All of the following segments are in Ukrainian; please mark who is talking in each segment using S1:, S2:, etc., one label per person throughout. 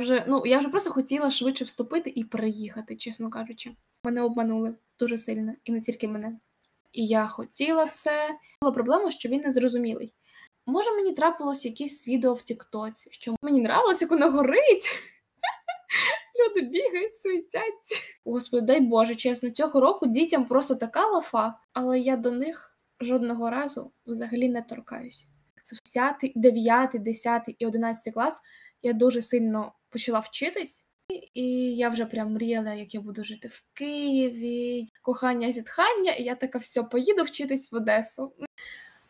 S1: вже ну, я вже просто хотіла швидше вступити і переїхати, чесно кажучи. Мене обманули дуже сильно, і не тільки мене. І я хотіла це. Була проблема, що він не зрозумілий. Може, мені трапилось якесь відео в Тіктоці, що мені нравилось, як воно горить. Люди бігають, суетяться. Господи, дай Боже, чесно, цього року дітям просто така лафа, але я до них жодного разу взагалі не торкаюсь. Це 10, 9, 10 і 11 клас. Я дуже сильно почала вчитись, і я вже прям мріяла, як я буду жити в Києві, кохання, зітхання, і я така все, поїду вчитись в Одесу.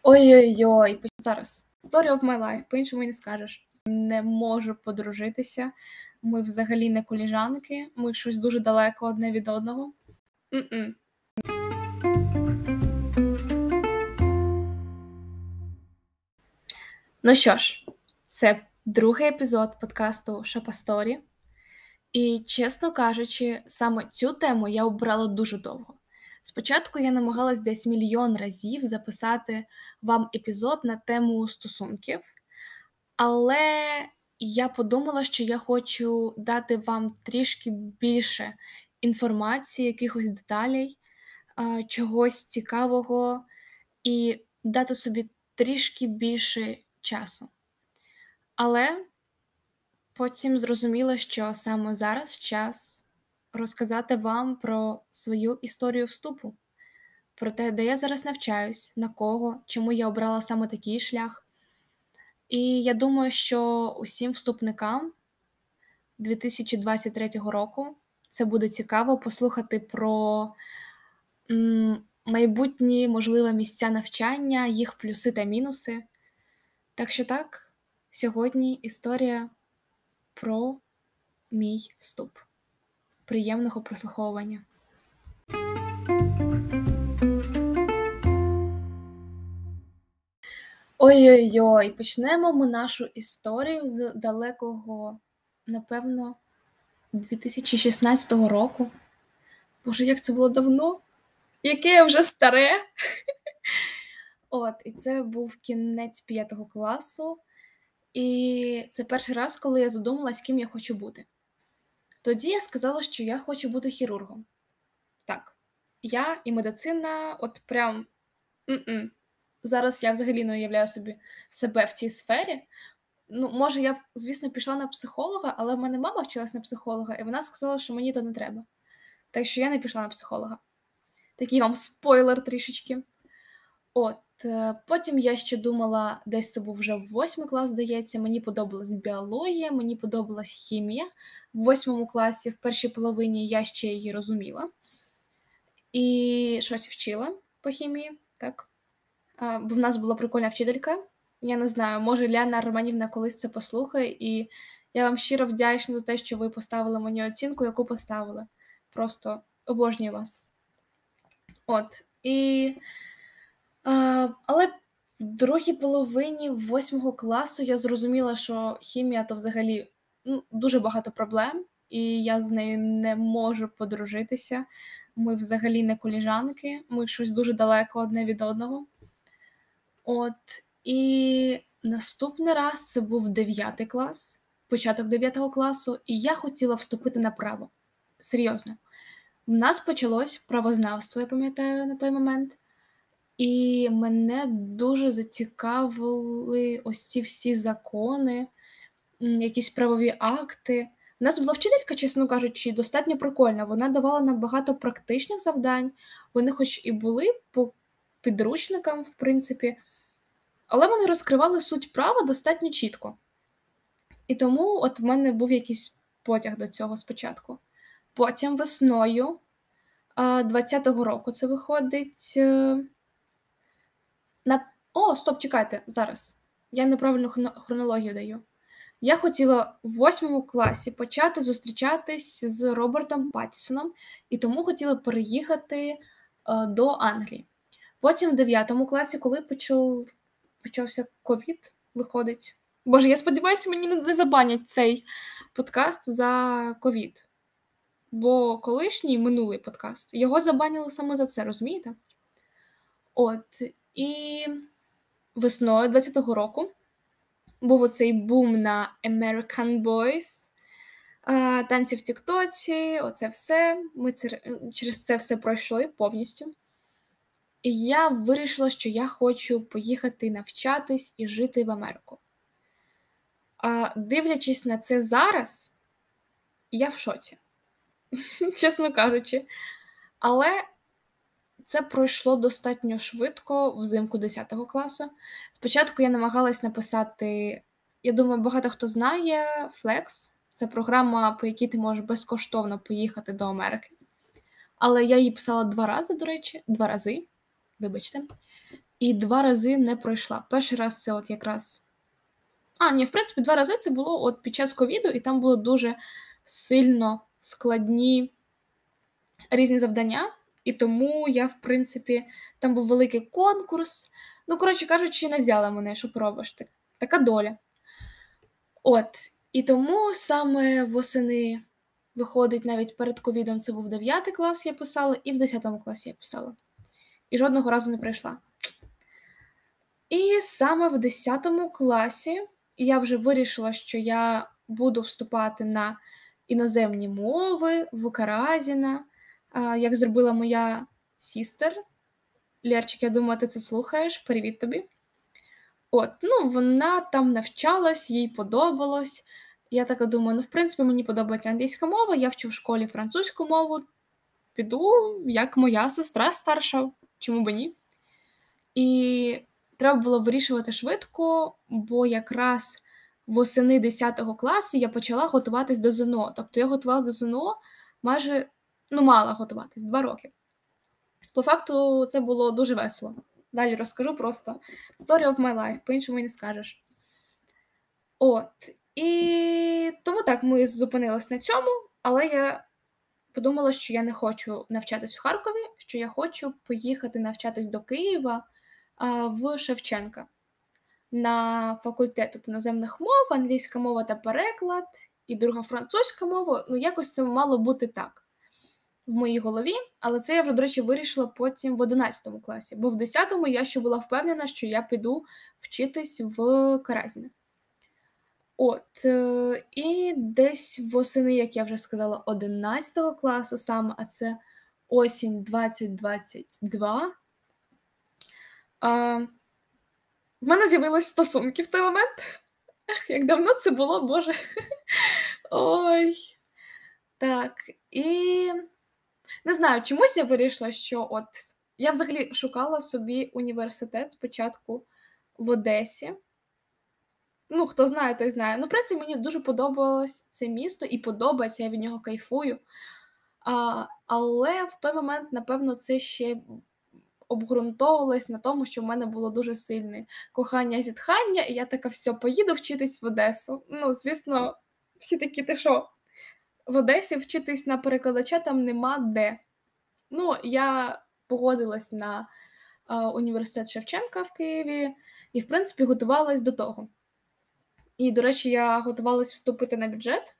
S1: Ой-ой-ой, зараз. Story of my life, по-іншому і не скажеш. Не можу подружитися. Ми взагалі не коліжанки, ми щось дуже далеко одне від одного. М-м. Ну що ж, це другий епізод подкасту Шопасторі. І, чесно кажучи, саме цю тему я обрала дуже довго. Спочатку я намагалась десь мільйон разів записати вам епізод на тему стосунків, але я подумала, що я хочу дати вам трішки більше інформації, якихось деталей, чогось цікавого, і дати собі трішки більше часу. Але потім зрозуміла, що саме зараз час розказати вам про свою історію вступу, про те, де я зараз навчаюсь, на кого, чому я обрала саме такий шлях. І я думаю, що усім вступникам 2023 року це буде цікаво послухати про майбутні, можливе, місця навчання, їх плюси та мінуси. Так що так, сьогодні історія про мій вступ. Приємного прослуховування. Ой-ой-ой, почнемо ми нашу історію з далекого, напевно, 2016 року. Боже, як це було давно? Яке я вже старе. От, і це був кінець п'ятого класу. І це перший раз, коли я задумалась, ким я хочу бути. Тоді я сказала, що я хочу бути хірургом. Так, я і медицина, от прям. М-м. Зараз я взагалі не уявляю собі себе в цій сфері. Ну, може, я звісно, пішла на психолога, але в мене мама вчилась на психолога, і вона сказала, що мені то не треба. Так що я не пішла на психолога. Такий вам спойлер трішечки. От, потім я ще думала, десь це був вже восьмий клас, здається, мені подобалась біологія, мені подобалась хімія. В восьмому класі, в першій половині, я ще її розуміла і щось вчила по хімії, так? Бо в нас була прикольна вчителька. Я не знаю, може Ляна Романівна колись це послухає, і я вам щиро вдячна за те, що ви поставили мені оцінку, яку поставили. Просто обожнюю вас. От. І Але в другій половині восьмого класу я зрозуміла, що хімія то взагалі ну, дуже багато проблем, і я з нею не можу подружитися. Ми взагалі не коліжанки, ми щось дуже далеко одне від одного. От, і наступний раз це був 9 клас, початок 9 класу, і я хотіла вступити на право. Серйозно. У нас почалось правознавство, я пам'ятаю на той момент. І мене дуже зацікавили ось ці всі закони, якісь правові акти. У нас була вчителька, чесно кажучи, достатньо прикольна. Вона давала нам багато практичних завдань. Вони, хоч і були по підручникам, в принципі, але вони розкривали суть права достатньо чітко. І тому от в мене був якийсь потяг до цього спочатку. Потім весною 20-го року це виходить. На... О, стоп, чекайте, зараз. Я неправильну хронологію даю. Я хотіла в восьмому класі почати зустрічатись з Робертом Паттісоном, і тому хотіла переїхати е, до Англії. Потім в дев'ятому класі, коли почав, почався ковід, виходить. Боже, я сподіваюся, мені не забанять цей подкаст за ковід. Бо колишній минулий подкаст його забанили саме за це, розумієте? От, і весною 20-го року був оцей бум на American Boys. танці в Тіктоці, оце все. Ми це, через це все пройшли повністю. І я вирішила, що я хочу поїхати навчатись і жити в Америку. А, Дивлячись на це зараз, я в шоці, чесно кажучи. Але це пройшло достатньо швидко взимку 10 класу. Спочатку я намагалась написати, я думаю, багато хто знає Flex. Це програма, по якій ти можеш безкоштовно поїхати до Америки. Але я її писала два рази, до речі, два рази, вибачте, і два рази не пройшла. Перший раз це от якраз. А, ні, в принципі, два рази це було от під час ковіду, і там були дуже сильно складні різні завдання. І тому я, в принципі, там був великий конкурс. Ну, коротше кажучи, не взяла мене, що поробиш. Так, така доля. От. І тому саме восени виходить навіть перед ковідом, це був 9 клас, я писала, і в 10 класі я писала. І жодного разу не прийшла. І саме в 10 класі я вже вирішила, що я буду вступати на іноземні мови в Каразіна як зробила моя сістер. Лєрчик, я думаю, ти це слухаєш. Привіт тобі. От, ну, вона там навчалась, їй подобалось. Я така думаю, ну, в принципі, мені подобається англійська мова, я вчу в школі французьку мову, піду, як моя сестра старша, чому би ні. І треба було вирішувати швидко, бо якраз восени 10 класу я почала готуватись до ЗНО. Тобто я готувалася до ЗНО майже ну, мала готуватись два роки. По факту, це було дуже весело. Далі розкажу просто story of my life, по-іншому і не скажеш. От. І тому так, ми зупинились на цьому, але я подумала, що я не хочу навчатись в Харкові, що я хочу поїхати навчатись до Києва а, в Шевченка на факультет іноземних мов, англійська мова та переклад, і друга французька мова. Ну, якось це мало бути так в моїй голові, але це я вже, до речі, вирішила потім в 11 класі, бо в 10-му я ще була впевнена, що я піду вчитись в Каразіне. От, е, і десь восени, як я вже сказала, 11 класу саме, а це осінь 2022. А, В мене з'явились стосунки в той момент. Ах, Як давно це було, Боже. Ой. Так, і не знаю, чомусь я вирішила, що от я взагалі шукала собі університет спочатку в Одесі. Ну, хто знає, той знає. Ну, в принципі, мені дуже подобалось це місто і подобається, я від нього кайфую. А, Але в той момент, напевно, це ще обґрунтовувалось на тому, що в мене було дуже сильне кохання зітхання, і я така все, поїду вчитись в Одесу. Ну, звісно, всі такі, ти що? В Одесі вчитись на перекладача там нема де. Ну, я погодилась на університет Шевченка в Києві і, в принципі, готувалась до того. І, до речі, я готувалась вступити на бюджет.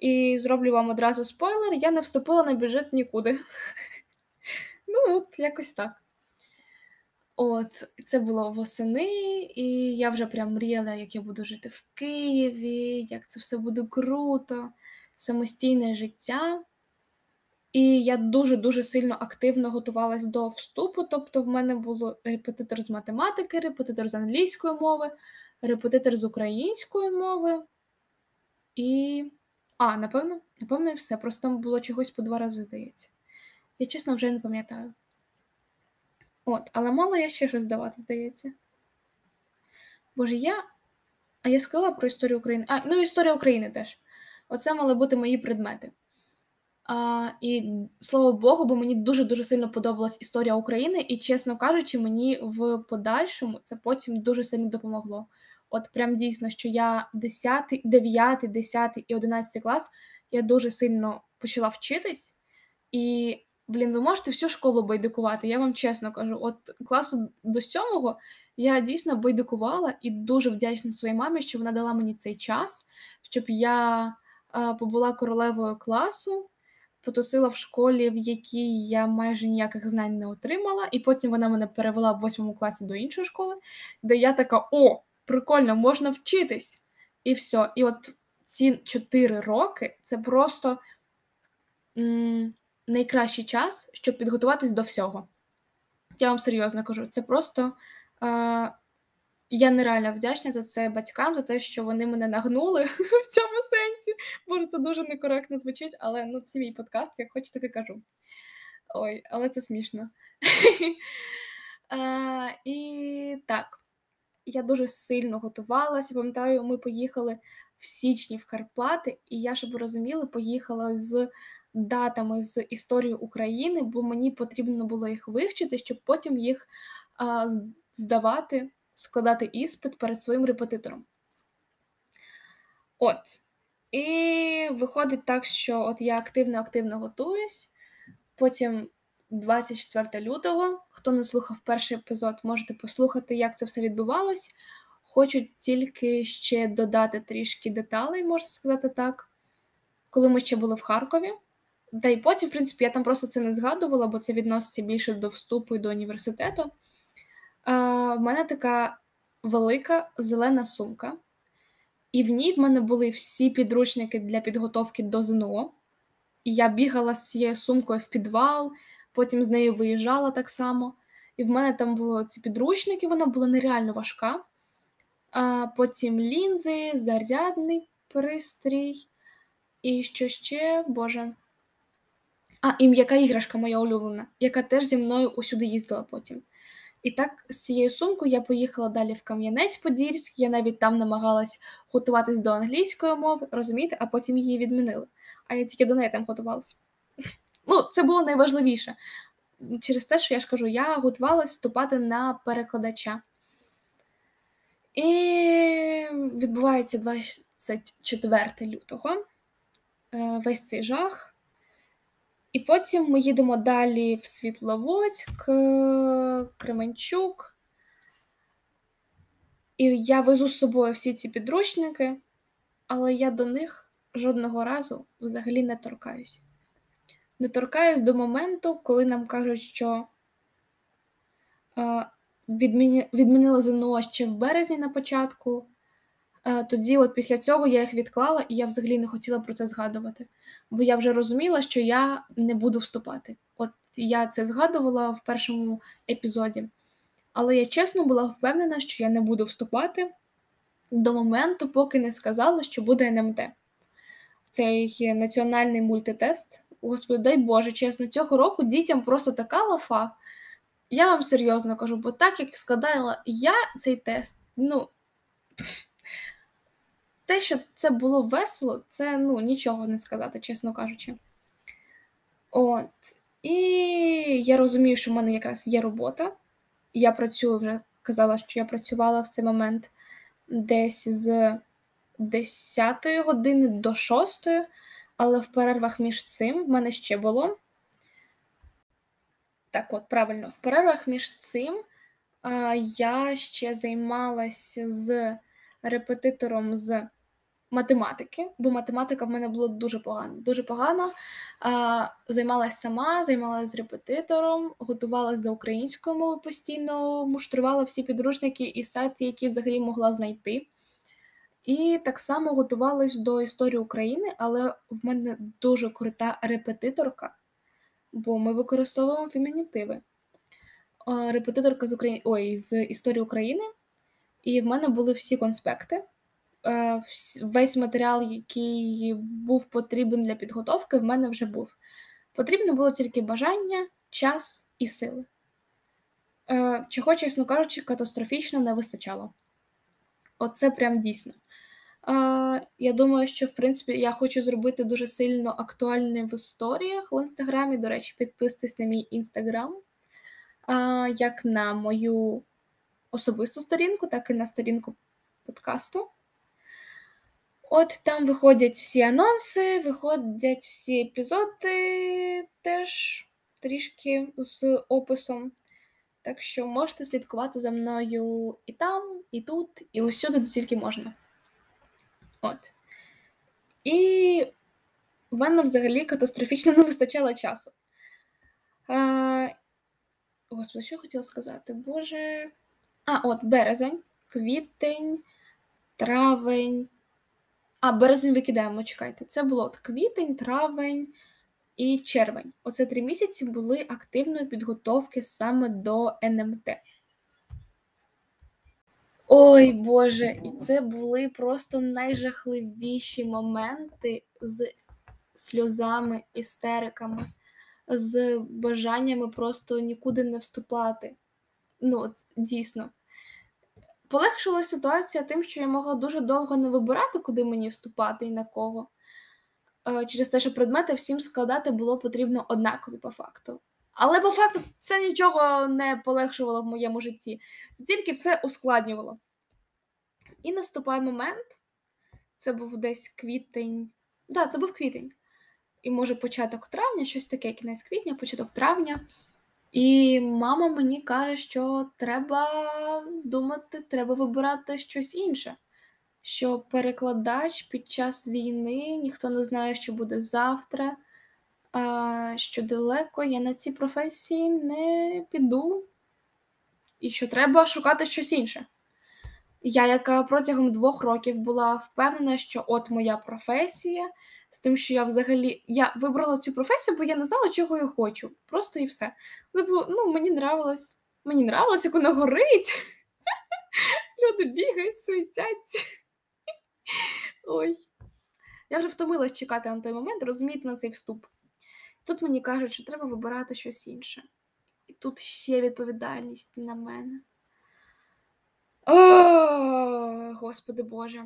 S1: І зроблю вам одразу спойлер: я не вступила на бюджет нікуди. Ну, от якось так. От, це було восени, і я вже прям мріяла, як я буду жити в Києві, як це все буде круто самостійне життя. І я дуже-дуже сильно активно готувалась до вступу. Тобто, в мене було репетитор з математики, репетитор з англійської мови, репетитор з української мови. І. А, напевно, напевно, і все. Просто там було чогось по два рази, здається. Я чесно вже не пам'ятаю. От, але мала я ще щось давати, здається. Боже, я. А я сказала про історію України. А, ну, історія України теж. Оце мали бути мої предмети. А, І слава Богу, бо мені дуже-дуже сильно подобалась історія України, і, чесно кажучи, мені в подальшому це потім дуже сильно допомогло. От прям дійсно, що я 10, 9, 10 і 11 клас я дуже сильно почала вчитись. І, блін, ви можете всю школу байдикувати, я вам чесно кажу, от класу до сьомого я дійсно байдикувала і дуже вдячна своїй мамі, що вона дала мені цей час, щоб я побула королевою класу, потусила в школі, в якій я майже ніяких знань не отримала, і потім вона мене перевела в восьмому класі до іншої школи, де я така: о, прикольно, можна вчитись! І все. І от ці 4 роки це просто м, найкращий час, щоб підготуватись до всього. Я вам серйозно кажу, це просто. Я нереально вдячна за це батькам, за те, що вони мене нагнули в цьому сенсі. Боже, це дуже некоректно звучить, але ну, це мій подкаст, як хочу, так і кажу. Ой, але це смішно. а, І так, я дуже сильно готувалася. Пам'ятаю, ми поїхали в січні в Карпати, і я, щоб ви розуміли, поїхала з датами з історії України, бо мені потрібно було їх вивчити, щоб потім їх а, здавати складати іспит перед своїм репетитором. От. І виходить так, що от я активно-активно готуюсь. Потім 24 лютого, хто не слухав перший епізод, можете послухати, як це все відбувалось. Хочу тільки ще додати трішки деталей, можна сказати так, коли ми ще були в Харкові. Та й потім, в принципі, я там просто це не згадувала, бо це відноситься більше до вступу і до університету. В мене така велика зелена сумка, і в ній в мене були всі підручники для підготовки до ЗНО. Я бігала з цією сумкою в підвал, потім з нею виїжджала так само. І в мене там були ці підручники, вона була нереально важка. А Потім лінзи, зарядний пристрій. І що ще, Боже. А, і м'яка іграшка моя улюблена, яка теж зі мною усюди їздила потім. І так з цією сумкою я поїхала далі в Кам'янець-Подільськ, я навіть там намагалась готуватись до англійської мови, розумієте, а потім її відмінили. А я тільки до неї там готувалася. Ну, це було найважливіше. Через те, що я ж кажу, я готувалась вступати на перекладача. І відбувається 24 лютого е, весь цей жах. І потім ми їдемо далі в Світловодськ, Кременчук. І я везу з собою всі ці підручники, але я до них жодного разу взагалі не торкаюсь. Не торкаюсь до моменту, коли нам кажуть, що е, відміні, відмінили ЗНО ще в березні на початку. Е, тоді, от після цього, я їх відклала, і я взагалі не хотіла про це згадувати бо я вже розуміла, що я не буду вступати. От я це згадувала в першому епізоді. Але я чесно була впевнена, що я не буду вступати до моменту, поки не сказала, що буде НМТ. Цей національний мультитест. Господи, дай Боже, чесно, цього року дітям просто така лафа. Я вам серйозно кажу, бо так як складала я цей тест, ну те, що це було весело, це ну, нічого не сказати, чесно кажучи. От. І я розумію, що в мене якраз є робота. Я працюю вже казала, що я працювала в цей момент десь з 10 години до 6, але в перервах між цим в мене ще було. Так, от, правильно, в перервах між цим я ще займалася з репетитором з математики, бо математика в мене була дуже погана. Дуже погано. А, Займалась сама, займалася з репетитором, готувалась до української мови постійно, муштрувала всі підручники і сайти, які взагалі могла знайти. І так само готувалась до історії України, але в мене дуже крута репетиторка, бо ми використовуємо фемінітиви. Репетиторка з Украї... Ой, з історії України, і в мене були всі конспекти. Е, весь матеріал, який був потрібен для підготовки, в мене вже був. Потрібно було тільки бажання, час і сили. Е, чого, чесно кажучи, катастрофічно не вистачало. Оце прям дійсно. Е, я думаю, що, в принципі, я хочу зробити дуже сильно актуальне в історіях в інстаграмі. До речі, підписуйтесь на мій інстаграм, як на мою особисту сторінку, так і на сторінку подкасту. От там виходять всі анонси, виходять всі епізоди теж трішки з описом. Так що можете слідкувати за мною і там, і тут, і усюди, де тільки можна. От. І в мене взагалі катастрофічно не вистачало часу. А, Господи, що я хотіла сказати? Боже. А, от березень, квітень, травень А, березень викидаємо, чекайте. Це було от квітень, травень і червень. Оце три місяці були активної підготовки саме до НМТ. Ой Боже, і це були просто найжахливіші моменти з сльозами, істериками, з бажаннями просто нікуди не вступати. Ну, от, дійсно. Полегшила ситуація тим, що я могла дуже довго не вибирати, куди мені вступати і на кого. Е, через те, що предмети всім складати було потрібно однакові по факту. Але по факту це нічого не полегшувало в моєму житті. Це тільки все ускладнювало. І наступає момент. Це був десь квітень. Так, да, це був квітень. І, може, початок травня, щось таке, кінець квітня, початок травня. І мама мені каже, що треба думати, треба вибирати щось інше. Що перекладач під час війни ніхто не знає, що буде завтра, що далеко я на ці професії не піду, і що треба шукати щось інше. Я, яка протягом двох років була впевнена, що от моя професія, з тим, що я взагалі я вибрала цю професію, бо я не знала, чого я хочу. Просто і все. Типу, ну, мені нравилось, мені нравилось, як вона горить. Люди бігають, суетяться. Ой. Я вже втомилась чекати на той момент, розумієте, на цей вступ. Тут мені кажуть, що треба вибирати щось інше. І тут ще відповідальність на мене. О, Господи Боже.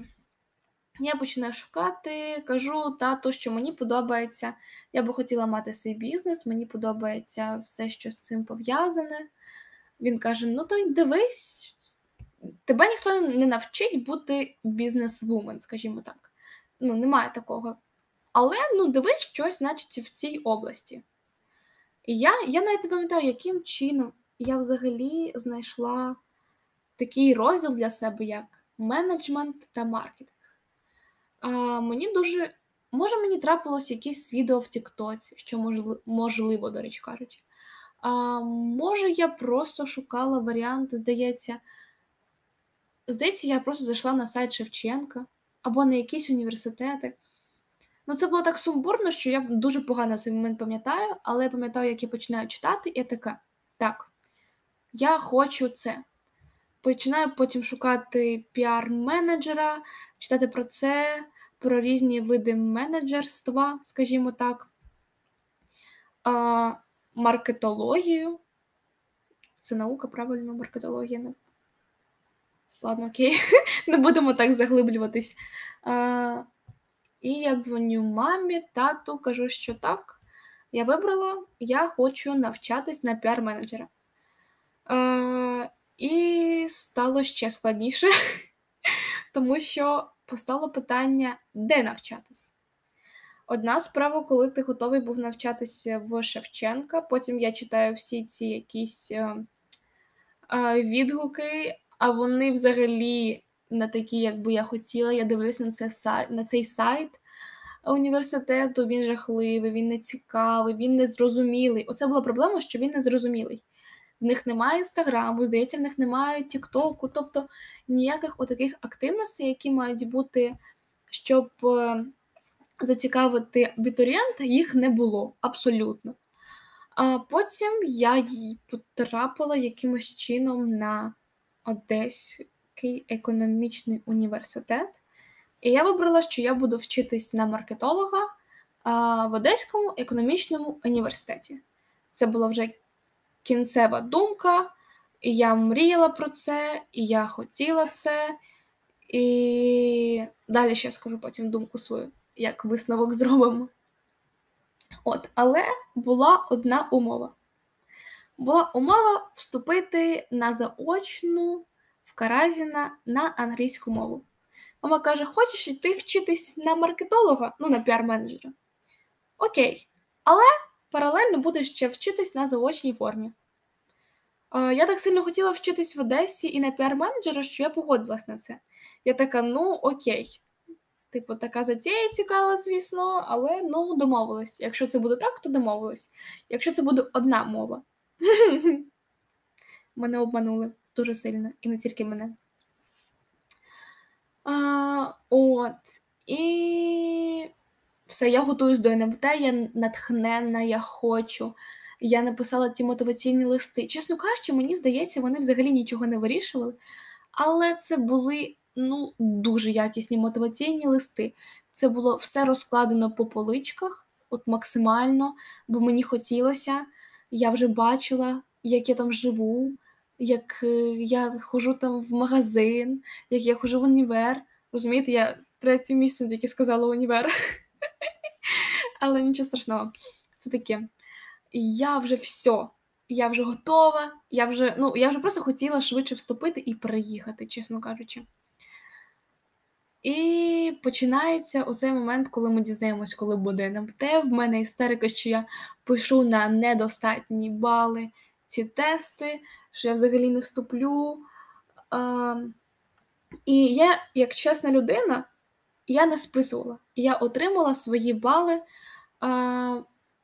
S1: Я починаю шукати, кажу тату, що мені подобається. Я би хотіла мати свій бізнес, мені подобається все, що з цим пов'язане. Він каже: Ну, то й дивись, тебе ніхто не навчить бути бізнес-вумен, скажімо так. Ну, немає такого. Але ну, дивись щось, значить, в цій області. І я я навіть не пам'ятаю, яким чином я взагалі знайшла такий розділ для себе, як менеджмент та маркетинг. А, Мені дуже. Може, мені трапилось якесь відео в Тіктоці, що можливо, до речі кажучи. А, Може, я просто шукала варіанти, здається. Здається, я просто зайшла на сайт Шевченка або на якісь університети. Ну, це було так сумбурно, що я дуже погано цей момент пам'ятаю, але я пам'ятаю, як я починаю читати, і я така: так, я хочу це. Починаю потім шукати піар-менеджера, читати про це, про різні види менеджерства, скажімо так, маркетологію. Це наука, правильно, маркетологія. Ладно, окей, не будемо так заглиблюватись. А, І я дзвоню мамі, тату, кажу, що так, я вибрала, я хочу навчатись на піар-менеджера. І стало ще складніше, тому що постало питання, де навчатись. Одна справа, коли ти готовий був навчатися в Шевченка, потім я читаю всі ці якісь е, е, відгуки, а вони взагалі не такі, як би я хотіла. Я дивлюся на, це, на цей сайт університету, він жахливий, він не цікавий, він не зрозумілий. Оце була проблема, що він не зрозумілий в них немає інстаграму, здається, в них немає Тіктоку, тобто ніяких отаких активностей, які мають бути, щоб е, зацікавити абітурієнта, їх не було абсолютно. А потім я потрапила якимось чином на Одеський економічний університет, і я вибрала, що я буду вчитись на маркетолога в Одеському економічному університеті. Це було вже кінцева думка, і я мріяла про це, і я хотіла це. І далі ще скажу потім думку свою, як висновок зробимо. От, Але була одна умова. Була умова вступити на заочну в Каразіна на англійську мову. Мама каже: Хочеш йти вчитись на маркетолога, ну, на піар-менеджера? Окей. Але паралельно будеш ще вчитись на заочній формі. Я так сильно хотіла вчитись в Одесі і на піар-менеджера, що я погодилась на це. Я така, ну окей. Типу, така затія цікава, звісно, але ну домовилась. Якщо це буде так, то домовилась. Якщо це буде одна мова. Мене обманули дуже сильно, і не тільки мене. От. І все, я готуюсь до НМТ, я натхненна, я хочу. Я написала ті мотиваційні листи. Чесно кажучи, мені здається, вони взагалі нічого не вирішували. Але це були ну, дуже якісні мотиваційні листи. Це було все розкладено по поличках, от максимально, бо мені хотілося, я вже бачила, як я там живу, як е, я ходжу там в магазин, як я ходжу в універ. Розумієте, я третє місце тільки сказала універ. Але нічого страшного. Це таке. Я вже все. Я вже готова. Я вже ну, я вже просто хотіла швидше вступити і переїхати, чесно кажучи. І починається оцей момент, коли ми дізнаємось, коли буде НМТ. В мене істерика, що я пишу на недостатні бали ці тести, що я взагалі не вступлю. А, І я, як чесна людина, я не списувала. Я отримала свої бали. А,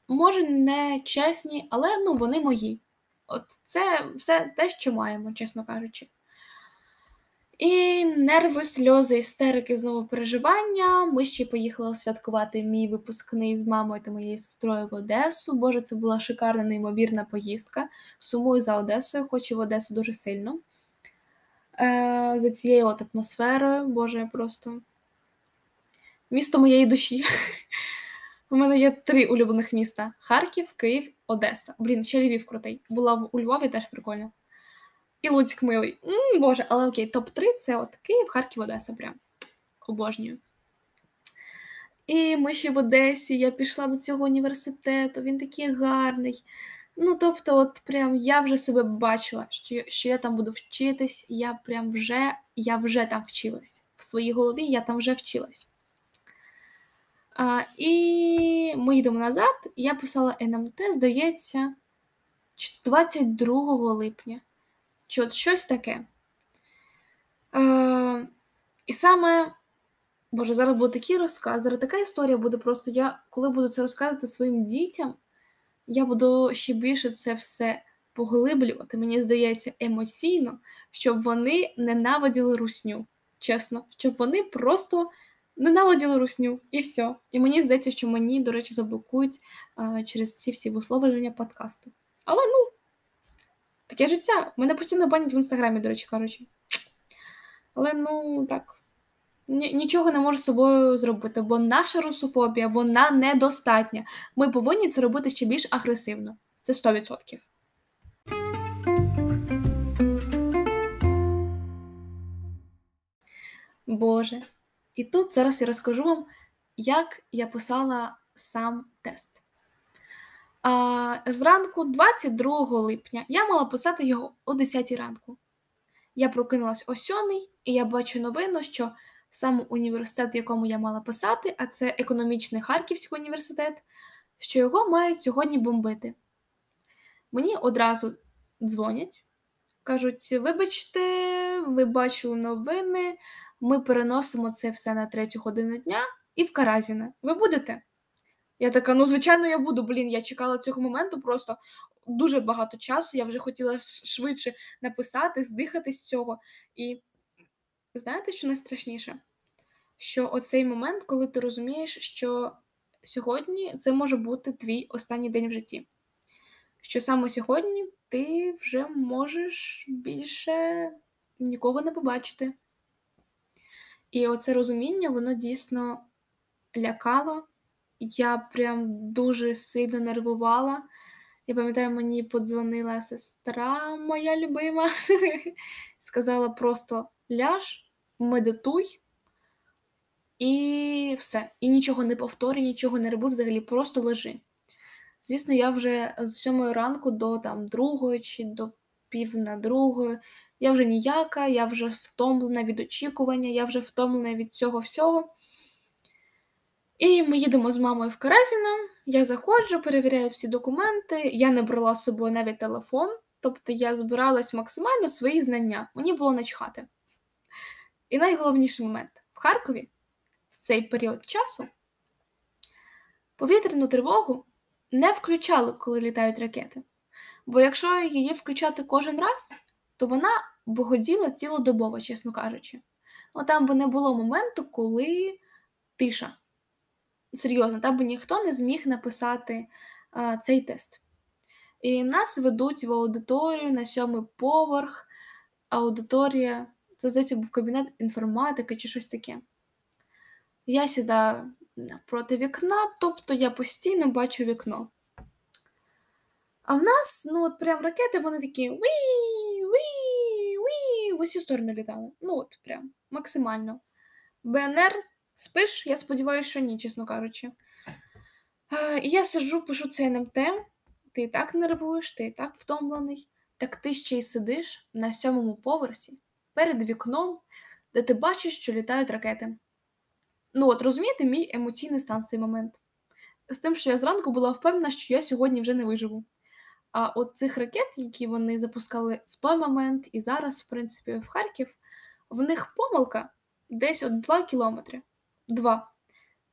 S1: Може, не чесні, але ну, вони мої. От Це все те, що маємо, чесно кажучи. І нерви, сльози, істерики, знову переживання. Ми ще поїхали святкувати мій випускний з мамою та моєю сестрою в Одесу. Боже, це була шикарна, неймовірна поїздка. Сумую за Одесою, хочу в Одесу дуже сильно. Е, За цією от атмосферою, Боже, просто місто моєї душі. У мене є три улюблених міста: Харків, Київ, Одеса. Блін, ще Львів крутий. Була у Львові теж прикольно. І Луцьк милий. М, Боже, але окей, топ-3 це от Київ, Харків, Одеса. Прям обожнюю. І ми ще в Одесі, я пішла до цього університету, він такий гарний. Ну, тобто, от прям я вже себе бачила, що що я там буду вчитись, я прям вже я вже там вчилась. В своїй голові я там вже вчилась. А, І ми йдемо назад. Я писала НМТ, здається, 22 липня. Чи от щось таке. Е, І саме, Боже, зараз буде такий розказ, зараз така історія буде просто. Я, коли буду це розказувати своїм дітям, я буду ще більше це все поглиблювати, мені здається, емоційно, щоб вони ненавиділи русню. Чесно, щоб вони просто ненавиділи русню і все. І мені здається, що мені, до речі, заблокують а, через ці всі висловлювання подкасту. Але ну, таке життя. Мене постійно банять в інстаграмі, до речі, кажучи. Але ну так. Нічого не можу з собою зробити, бо наша русофобія, вона недостатня. Ми повинні це робити ще більш агресивно. Це 100%. Боже. І тут зараз я розкажу вам, як я писала сам тест. Зранку, 22 липня, я мала писати його о 10 ранку. Я прокинулась о 7 і я бачу новину, що сам університет, в якому я мала писати, а це економічний Харківський університет, що його мають сьогодні бомбити. Мені одразу дзвонять, кажуть: вибачте, ви бачили новини, ми переносимо це все на третю годину дня і в Каразіне. Ви будете? Я така, ну, звичайно, я буду. Блін, я чекала цього моменту просто дуже багато часу. Я вже хотіла швидше написати, здихати з цього. І знаєте, що найстрашніше? Що оцей момент, коли ти розумієш, що сьогодні це може бути твій останній день в житті. Що саме сьогодні ти вже можеш більше нікого не побачити. І оце розуміння, воно дійсно лякало. Я прям дуже сильно нервувала. Я пам'ятаю, мені подзвонила сестра моя любима, сказала просто ляж, медитуй і все. І нічого не повторюй, нічого не роби, взагалі просто лежи. Звісно, я вже з сьомої ранку до там другої чи до пів на другої я вже ніяка, я вже втомлена від очікування, я вже втомлена від цього всього. І ми їдемо з мамою в Каразіна, я заходжу, перевіряю всі документи, я не брала з собою навіть телефон, тобто я збиралась максимально свої знання, мені було начхати. І найголовніший момент в Харкові в цей період часу повітряну тривогу не включали, коли літають ракети. Бо якщо її включати кожен раз, то вона богоділа цілодобово, чесно кажучи. Ну, там би не було моменту, коли тиша. Серйозно, там би ніхто не зміг написати а, цей тест. І нас ведуть в аудиторію на сьомий поверх. Аудиторія, це здається, був кабінет інформатики чи щось таке. Я сідаю проти вікна, тобто я постійно бачу вікно. А в нас, ну, от прям ракети, вони такі віі, віі, в усі сторони літали. Ну, от прям максимально. БНР, спиш? Я сподіваюся, що ні, чесно кажучи. І я сиджу, пишу це НМТ, ти і так нервуєш, ти і так втомлений. Так ти ще й сидиш на сьомому поверсі перед вікном, де ти бачиш, що літають ракети. Ну, от розумієте, мій емоційний стан в цей момент. З тим, що я зранку була впевнена, що я сьогодні вже не виживу. А от цих ракет, які вони запускали в той момент і зараз, в принципі, в Харків, в них помилка десь от 2 кілометри. 2.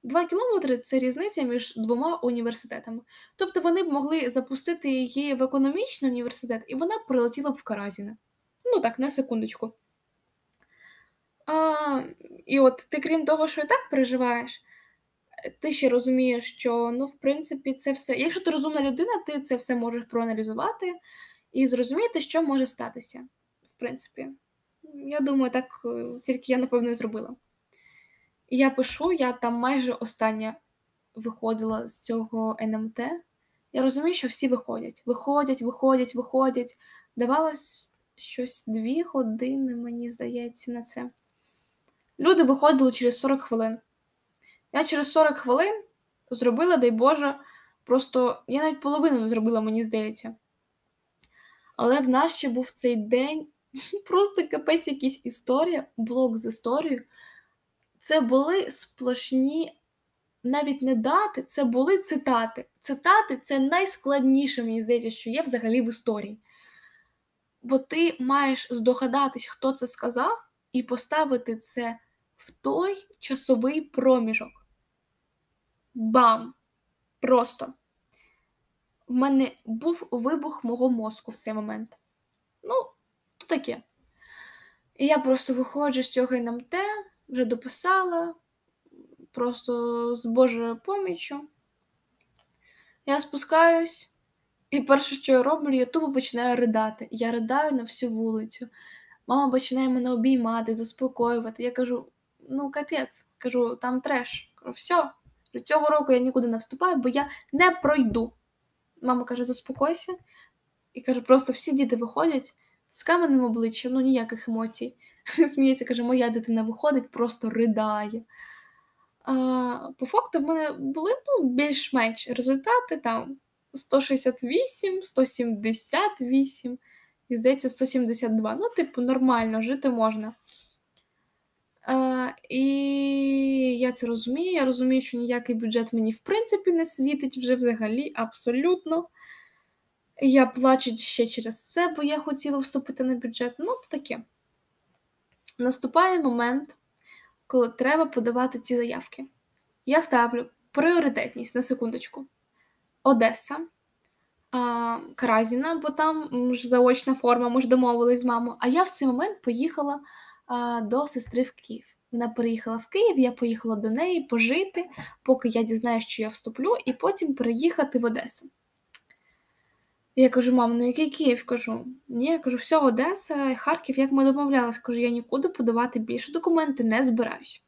S1: 2 кілометри це різниця між двома університетами. Тобто вони б могли запустити її в економічний університет, і вона б прилетіла б в Каразіне. Ну так, на секундочку. А, І от ти, крім того, що і так переживаєш, ти ще розумієш, що ну, в принципі, це все. Якщо ти розумна людина, ти це все можеш проаналізувати і зрозуміти, що може статися. В принципі, я думаю, так е, тільки я, напевно, і зробила. я пишу, я там майже остання виходила з цього НМТ. Я розумію, що всі виходять. Виходять, виходять, виходять. Давалось щось дві години, мені здається, на це. Люди виходили через 40 хвилин. Я через 40 хвилин зробила, дай Боже, просто я навіть половину не зробила, мені здається. Але в нас ще був цей день просто капець якась історія, блок з історією. Це були сплошні, навіть не дати, це були цитати. Цитати це найскладніше, мені здається, що є взагалі в історії. Бо ти маєш здогадатись, хто це сказав, і поставити це в той часовий проміжок. Бам! Просто. В мене був вибух мого мозку в цей момент. Ну, то таке. І я просто виходжу з цього НМТ, вже дописала, просто з Божою поміччю. Я спускаюсь, і перше, що я роблю, я тупо починаю ридати. Я ридаю на всю вулицю. Мама починає мене обіймати, заспокоювати. Я кажу: ну, капець, кажу, там треш. Кажу, все, цього року я нікуди не вступаю, бо я не пройду. Мама каже, заспокойся. І каже, просто всі діти виходять з каменним обличчям, ну ніяких емоцій. Сміється, каже, моя дитина виходить, просто ридає. А, По факту в мене були ну, більш-менш результати там 168, 178, і здається, 172. Ну, типу, нормально, жити можна. А, І я це розумію. Я розумію, що ніякий бюджет мені, в принципі, не світить вже взагалі абсолютно. Я плачу ще через це, бо я хотіла вступити на бюджет. Ну, таке. Наступає момент, коли треба подавати ці заявки. Я ставлю пріоритетність на секундочку. Одеса, а, Каразіна, бо там ж заочна форма, ми ж домовились з мамою. А я в цей момент поїхала до сестри в Київ. Вона переїхала в Київ, я поїхала до неї пожити, поки я дізнаюся, що я вступлю, і потім переїхати в Одесу. Я кажу, мам, ну який Київ? кажу. Ні, я кажу, все, Одеса, Харків, як ми домовлялись, кажу, я нікуди подавати більше документи не збираюсь.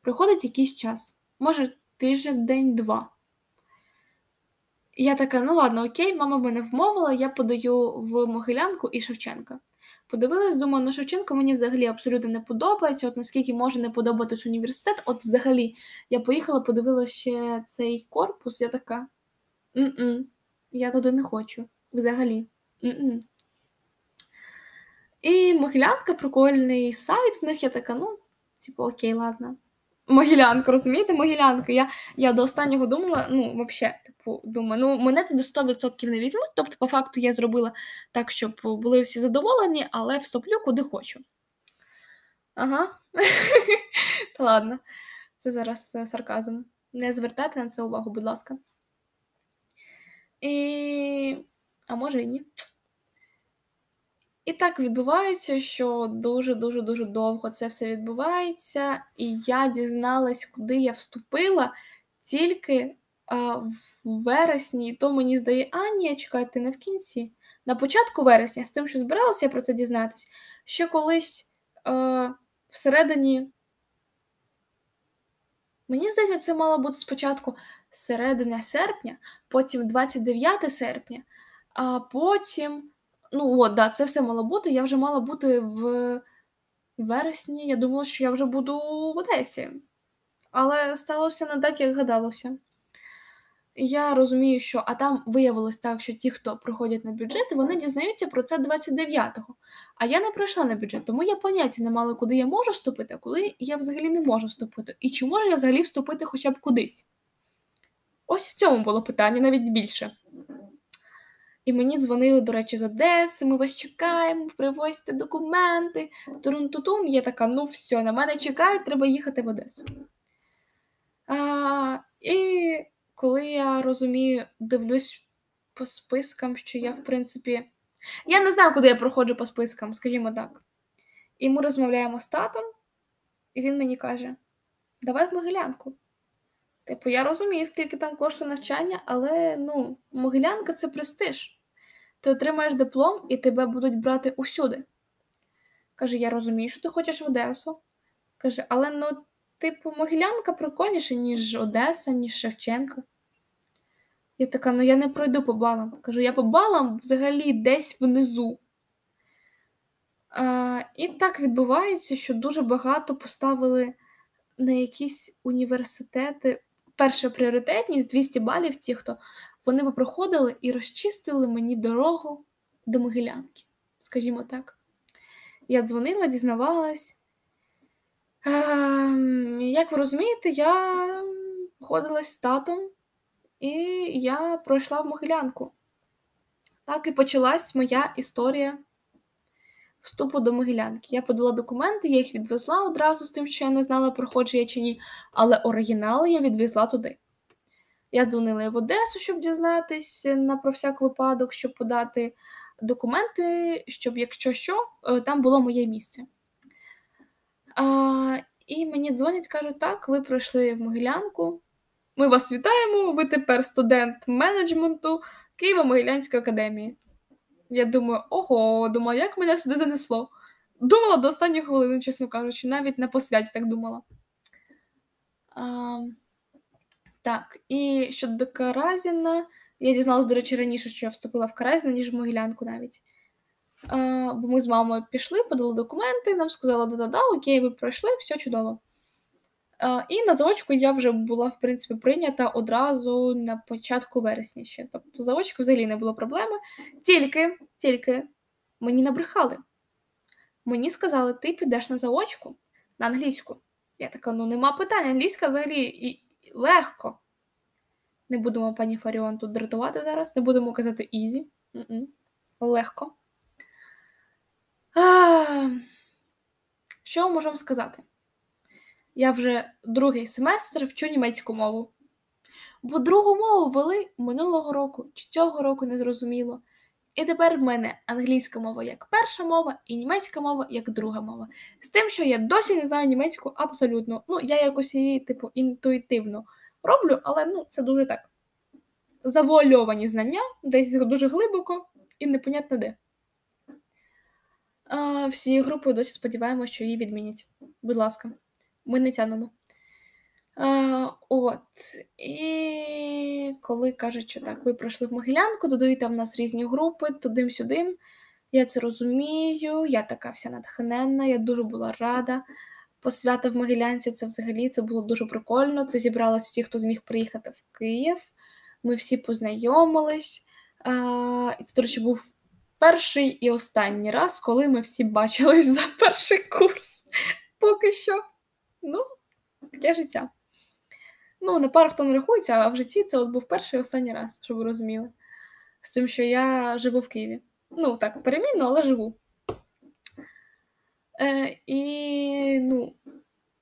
S1: Приходить якийсь час, може, тиждень, день-два. Я така, ну ладно, окей, мама мене вмовила, я подаю в Могилянку і Шевченка. Подивилась, думаю, ну Шевченко мені взагалі абсолютно не подобається. От наскільки може не подобатись університет, от взагалі я поїхала, подивилася ще цей корпус, я така. М-м, я туди не хочу. Взагалі. М-м. І Могилянка, прикольний сайт в них, я така, ну, типу, окей, ладно. Могилянка, розумієте, Могилянка. Я я до останнього думала, ну, взагалі, типу, думаю, ну, мене туди 100% не візьмуть. Тобто, по факту, я зробила так, щоб були всі задоволені, але вступлю куди хочу. Ага. Та ладно, це зараз е, сарказм. Не звертайте на це увагу, будь ласка. І. А може і ні. І так відбувається, що дуже-дуже дуже довго це все відбувається, і я дізналась, куди я вступила тільки а, в вересні, і то мені здає, а ні, чекайте, не в кінці. На початку вересня, з тим, що збиралася я про це дізнатись, ще колись а, всередині. Мені здається, це мало бути спочатку середина серпня, потім 29 серпня, а потім. Ну, от, да, це все мало бути. Я вже мала бути в вересні. Я думала, що я вже буду в Одесі. Але сталося не так, як гадалося. Я розумію, що а там виявилось так, що ті, хто проходять на бюджет, вони дізнаються про це 29-го. А я не пройшла на бюджет, тому я поняття не мала, куди я можу вступити, а куди я взагалі не можу вступити. І чи можу я взагалі вступити хоча б кудись? Ось в цьому було питання навіть більше. І мені дзвонили, до речі, з Одеси, ми вас чекаємо, привозьте документи. Турун-тутун, я така, ну все, на мене чекають, треба їхати в Одесу. А, І коли я розумію, дивлюсь по спискам, що я, в принципі, я не знаю, куди я проходжу по спискам, скажімо так. І ми розмовляємо з татом, і він мені каже: Давай в Могилянку. Типу, я розумію, скільки там коштує навчання, але ну, Могилянка це престиж. Ти отримаєш диплом і тебе будуть брати усюди. Каже, я розумію, що ти хочеш в Одесу. Каже, але ну, типу, Могилянка прикольніше, ніж Одеса, ніж Шевченка. Я така, ну я не пройду по балам. Кажу, я по балам взагалі десь внизу. А, І так відбувається, що дуже багато поставили на якісь університети. Перша пріоритетність 200 балів, ті, хто вони би проходили і розчистили мені дорогу до Могилянки, скажімо так. Я дзвонила, дізнавалась. Ем, як ви розумієте, я ходилась з татом, і я пройшла в Могилянку. Так і почалась моя історія вступу до Могилянки. Я подала документи, я їх відвезла одразу з тим, що я не знала, проходжу я чи ні, але оригінали я відвезла туди. Я дзвонила в Одесу, щоб дізнатись на про всяк випадок, щоб подати документи, щоб, якщо що, е, там було моє місце. А, І мені дзвонять, кажуть, так, ви пройшли в Могилянку. Ми вас вітаємо, ви тепер студент менеджменту Києво-Могилянської академії. Я думаю, ого, думаю, як мене сюди занесло. Думала до останньої хвилини, чесно кажучи, навіть на посвяті так думала. А, Так, і щодо Каразіна, я дізналась, до речі, раніше, що я вступила в Каразіна, ніж в Могилянку навіть. А, Бо ми з мамою пішли, подали документи, нам сказали, да-да-да, окей, ви пройшли, все чудово. А, І на заочку я вже була, в принципі, прийнята одразу на початку вересня ще. Тобто заочку взагалі не було проблеми. Тільки, тільки мені набрехали. Мені сказали, ти підеш на заочку на англійську. Я така, ну нема питань, англійська взагалі легко. Не будемо пані Фаріон тут дратувати зараз, не будемо казати easy. Легко. А, Що можемо сказати? Я вже другий семестр вчу німецьку мову. Бо другу мову ввели минулого року чи цього року не зрозуміло. І тепер в мене англійська мова як перша мова, і німецька мова як друга мова. З тим, що я досі не знаю німецьку абсолютно. Ну, я якось її, типу, інтуїтивно роблю, але ну, це дуже так. Завуальовані знання, десь дуже глибоко і непонятно де. А, Всі групи досі сподіваємося, що її відмінять. Будь ласка, ми не тянемо. А, От. І коли кажуть, що так, ви пройшли в Могилянку, додають там в нас різні групи, тудим-сюдим. Я це розумію, я така вся натхненна, я дуже була рада. Посвята в Могилянці це взагалі це було дуже прикольно. Це зібралось всі, хто зміг приїхати в Київ. Ми всі познайомились. І це, до речі, був перший і останній раз, коли ми всі бачились за перший курс. Поки що. Ну, таке життя. Ну, на пару хто не рахується, а в житті це от був перший і останній раз, щоб ви розуміли. З тим, що я живу в Києві. Ну, так, перемінно, але живу. Е, І ну,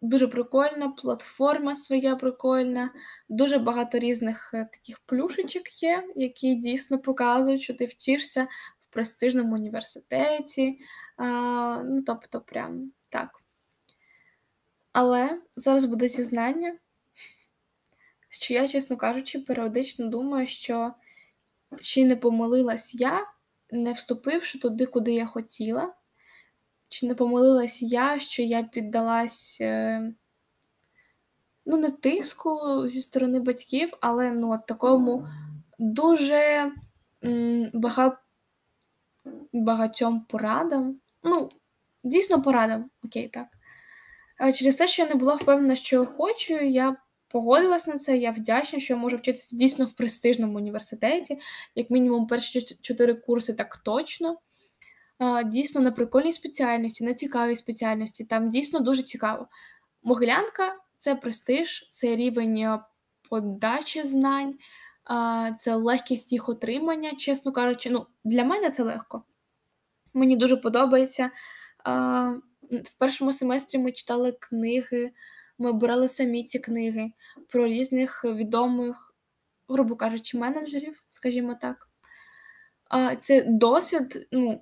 S1: дуже прикольна, платформа своя прикольна, дуже багато різних е, таких плюшечок є, які дійсно показують, що ти вчишся в престижному університеті. А, Ну, тобто, прям так. Але зараз буде зізнання, що я, чесно кажучи, періодично думаю, що чи не помилилась я, не вступивши туди, куди я хотіла, чи не помилилась я, що я піддалась, е, ну, не тиску зі сторони батьків, але ну, такому дуже багато багатьом порадам. Ну, дійсно, порадам, окей, так. Через те, що я не була впевнена, що я хочу, я погодилась на це. Я вдячна, що я можу вчитися дійсно в престижному університеті, як мінімум, перші чотири курси так точно. Дійсно, на прикольній спеціальності, на цікавій спеціальності. Там дійсно дуже цікаво. Могилянка це престиж, це рівень подачі знань, це легкість їх отримання, чесно кажучи. Ну, Для мене це легко. Мені дуже подобається. В першому семестрі ми читали книги, ми обирали самі ці книги про різних відомих, грубо кажучи, менеджерів, скажімо так. Це досвід, ну,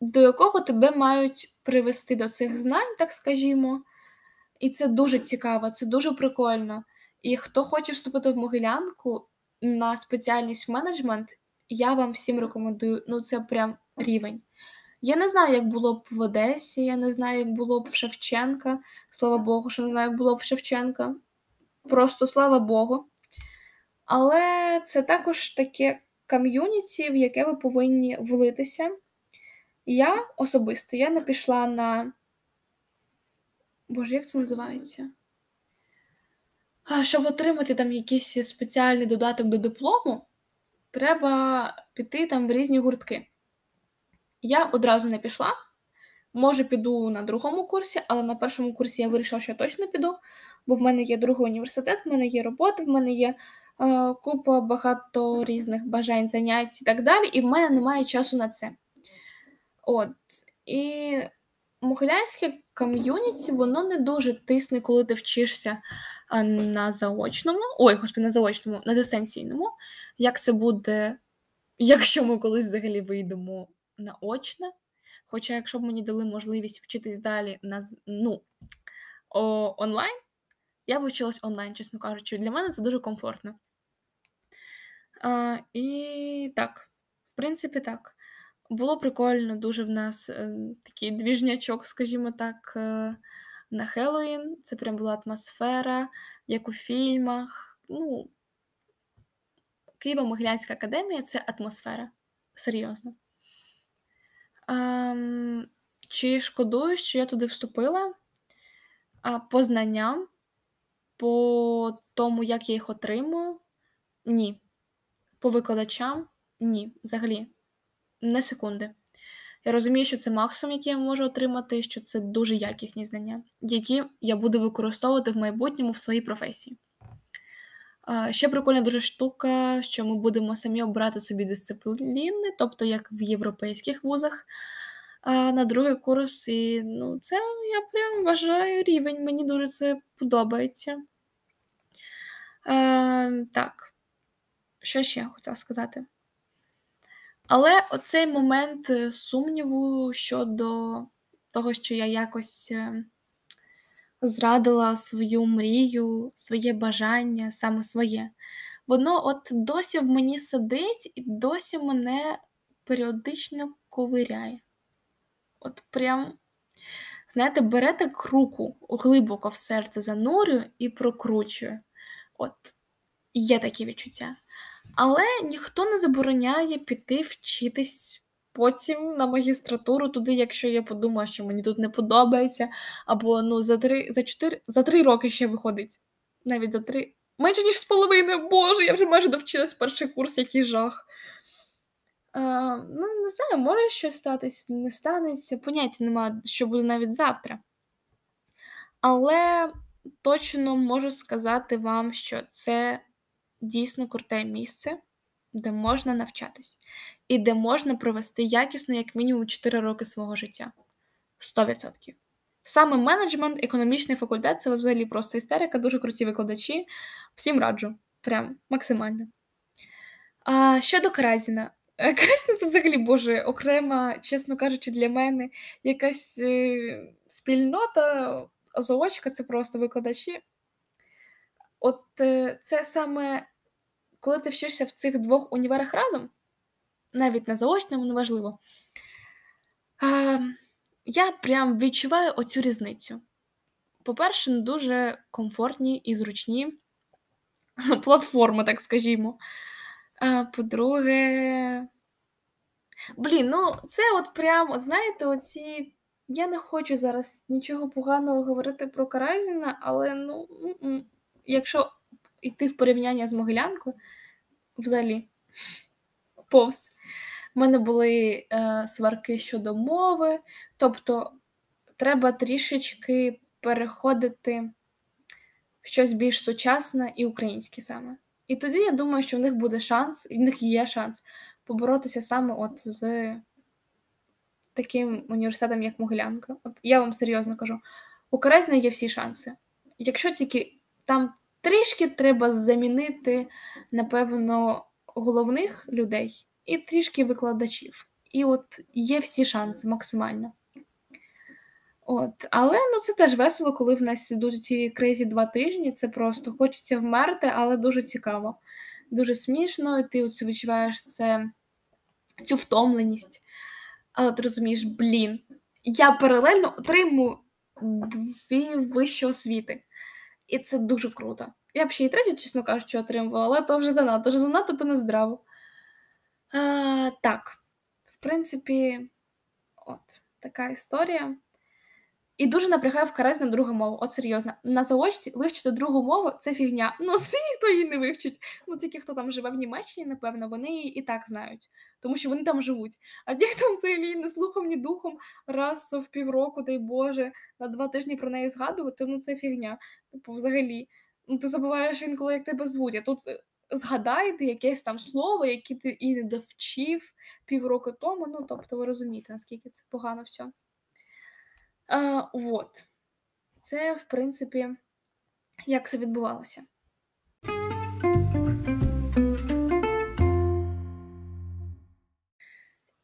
S1: до якого тебе мають привести до цих знань, так скажімо. І це дуже цікаво, це дуже прикольно. І хто хоче вступити в Могилянку на спеціальність менеджмент, я вам всім рекомендую. Ну, це прям рівень. Я не знаю, як було б в Одесі, я не знаю, як було б в Шевченка. Слава Богу, що не знаю, як було б в Шевченка. Просто слава Богу. Але це також таке ком'юніті, в яке ви повинні влитися. Я особисто я не пішла на. Боже, як це називається? Щоб отримати там якийсь спеціальний додаток до диплому, треба піти там в різні гуртки. Я одразу не пішла. Може, піду на другому курсі, але на першому курсі я вирішила, що я точно піду, бо в мене є другий університет, в мене є робота, в мене є е, купа багато різних бажань, занять і так далі, і в мене немає часу на це. От. І могилянське ком'юніті, воно не дуже тисне, коли ти вчишся на заочному, ой, господи, на заочному, на дистанційному. Як це буде, якщо ми колись взагалі вийдемо наочне. Хоча, якщо б мені дали можливість вчитись далі на ну, о, онлайн, я б вчилась онлайн, чесно кажучи. Для мене це дуже комфортно. А, І так, в принципі, так. Було прикольно, дуже в нас е, такий двіжнячок, скажімо так, е, на Хеллоуін. Це прям була атмосфера, як у фільмах. Ну, Києво-Могилянська академія це атмосфера. Серйозно. Ем, Чи шкодую, що я туди вступила? А, По знанням, по тому, як я їх отримую? Ні. По викладачам? Ні. Взагалі, не секунди. Я розумію, що це максимум, який я можу отримати, що це дуже якісні знання, які я буду використовувати в майбутньому в своїй професії. Ще прикольна дуже штука, що ми будемо самі обирати собі дисципліни, тобто як в європейських вузах. На другий курс, і ну, це я прям вважаю рівень, мені дуже це подобається. А, Так, що ще я хотіла сказати? Але оцей момент е, сумніву щодо того, що я якось. Зрадила свою мрію, своє бажання, саме своє. Воно от досі в мені сидить і досі мене періодично ковиряє. От прям, знаєте, бере так руку глибоко в серце занурюю і прокручую. От є такі відчуття. Але ніхто не забороняє піти вчитись потім на магістратуру туди, якщо я подумаю, що мені тут не подобається, або ну за три за чотири за три роки ще виходить. Навіть за три. Менше ніж з половиною, Боже, я вже майже довчилась перший курс, який жах. А, Ну, не знаю, може щось статись, не станеться. Поняття немає, що буде навіть завтра. Але точно можу сказати вам, що це дійсно круте місце де можна навчатись, і де можна провести якісно, як мінімум, 4 роки свого життя. 100%. Саме менеджмент, економічний факультет це взагалі просто істерика, дуже круті викладачі. Всім раджу, прям максимально. А, Щодо Кразіна, Е, Красне це взагалі, Боже, окрема, чесно кажучи, для мене якась е, спільнота, заочка це просто викладачі. От е, це саме коли ти вчишся в цих двох універах разом, навіть на заочному, неважливо, я прям відчуваю оцю різницю. По-перше, дуже комфортні і зручні платформи, так скажімо. По-друге, блін, ну це от прям, от знаєте, оці. Я не хочу зараз нічого поганого говорити про Каразіна, але ну, якщо йти в порівняння з Могилянкою, взагалі, повз. У мене були е, сварки щодо мови, тобто треба трішечки переходити в щось більш сучасне і українське саме. І тоді я думаю, що в них буде шанс, і в них є шанс поборотися саме от з таким університетом, як Могилянка. От я вам серйозно кажу: у Карезна є всі шанси. Якщо тільки там трішки треба замінити, напевно, головних людей і трішки викладачів. І от є всі шанси максимально. От, Але ну це теж весело, коли в нас ідуть ці кризі два тижні. Це просто хочеться вмерти, але дуже цікаво. Дуже смішно, і ти от відчуваєш це, цю втомленість. Але ти розумієш, блін, я паралельно отримую дві вищі освіти. І це дуже круто. Я б ще й третю, чесно кажучи, отримувала, але то вже занадто, вже занадто то не здраво. А, Так, в принципі, от така історія. І дуже напрягає вкарати на другу мову. От серйозно. На заочці вивчити другу мову це фігня. Ну, всі ніхто її не вивчить. Ну, тільки хто там живе в Німеччині, напевно, вони її і так знають, тому що вони там живуть. А ті, хто взагалі не слухом, ні духом раз в півроку, дай Боже, на два тижні про неї згадувати, ну це фігня. Типу, взагалі. Ну, ти забуваєш інколи, як тебе звуть. А тут е, згадайте якесь там слово, яке ти і не довчив півроку тому. Ну, тобто, ви розумієте, наскільки це погано все. А, Вот. Це, в принципі, як це відбувалося.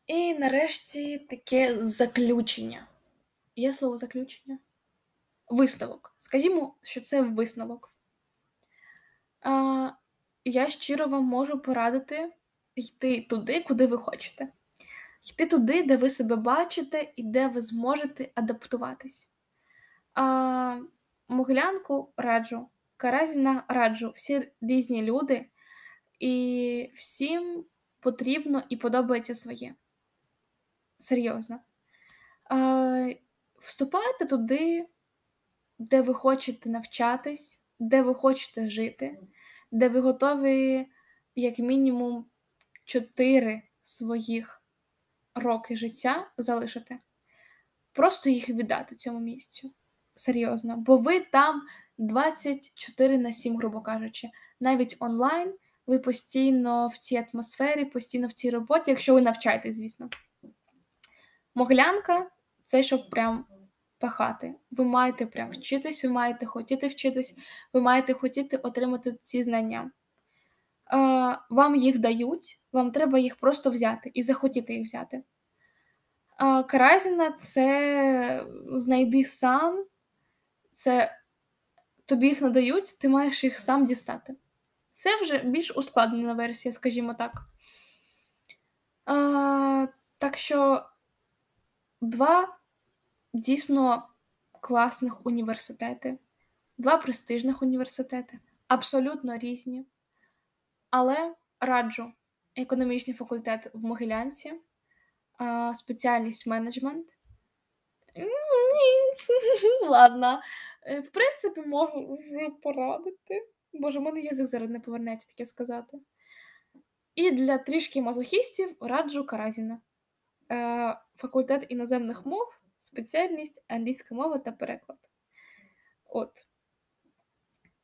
S1: І нарешті таке заключення. Є слово заключення? Висновок. Скажімо, що це висновок. А, Я щиро вам можу порадити йти туди, куди ви хочете йти туди, де ви себе бачите і де ви зможете адаптуватись. А, Могилянку раджу, Каразіна раджу, всі різні люди, і всім потрібно і подобається своє. Серйозно. А, Вступайте туди, де ви хочете навчатись, де ви хочете жити, де ви готові, як мінімум, чотири своїх роки життя залишити, просто їх віддати цьому місцю. Серйозно, бо ви там 24 на 7, грубо кажучи, навіть онлайн, ви постійно в цій атмосфері, постійно в цій роботі, якщо ви навчаєтесь, звісно. Моглянка це щоб прям пахати. Ви маєте прям вчитись, ви маєте хотіти вчитись, ви маєте хотіти отримати ці знання. Вам їх дають, вам треба їх просто взяти і захотіти їх взяти. Каразіна це знайди сам, це тобі їх надають, ти маєш їх сам дістати. Це вже більш ускладнена версія, скажімо так. А, Так що два дійсно класних університети, два престижних університети, абсолютно різні. Але раджу економічний факультет в Могилянці, спеціальність менеджмент. Ні, ладно. Е, в принципі, можу порадити. Боже, у мене язик зараз не повернеться таке сказати. І для трішки мазохістів раджу Каразіна. Е, факультет іноземних мов, спеціальність англійська мова та переклад. От.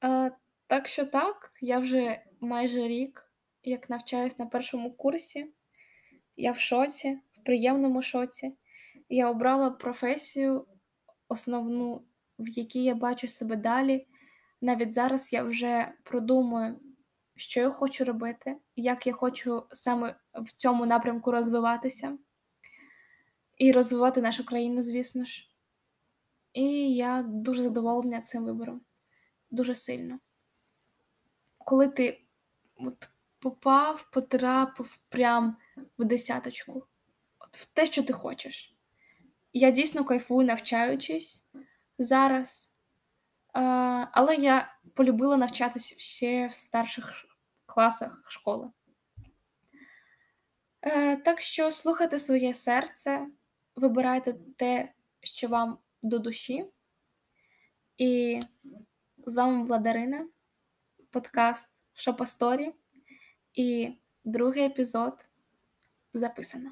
S1: Е, так що так, я вже майже рік, як навчаюсь на першому курсі, я в шоці, в приємному шоці. Я обрала професію основну, в якій я бачу себе далі. Навіть зараз я вже продумую, що я хочу робити, як я хочу саме в цьому напрямку розвиватися і розвивати нашу країну, звісно ж. І я дуже задоволена цим вибором. Дуже сильно. Коли ти от попав, потрапив прям в десяточку, от в те, що ти хочеш. Я дійсно кайфую, навчаючись зараз. Але я полюбила навчатися ще в старших класах школи. Е, так що слухайте своє серце, вибирайте те, що вам до душі. І з вами Владарина, подкаст Шопасторі і другий епізод записано.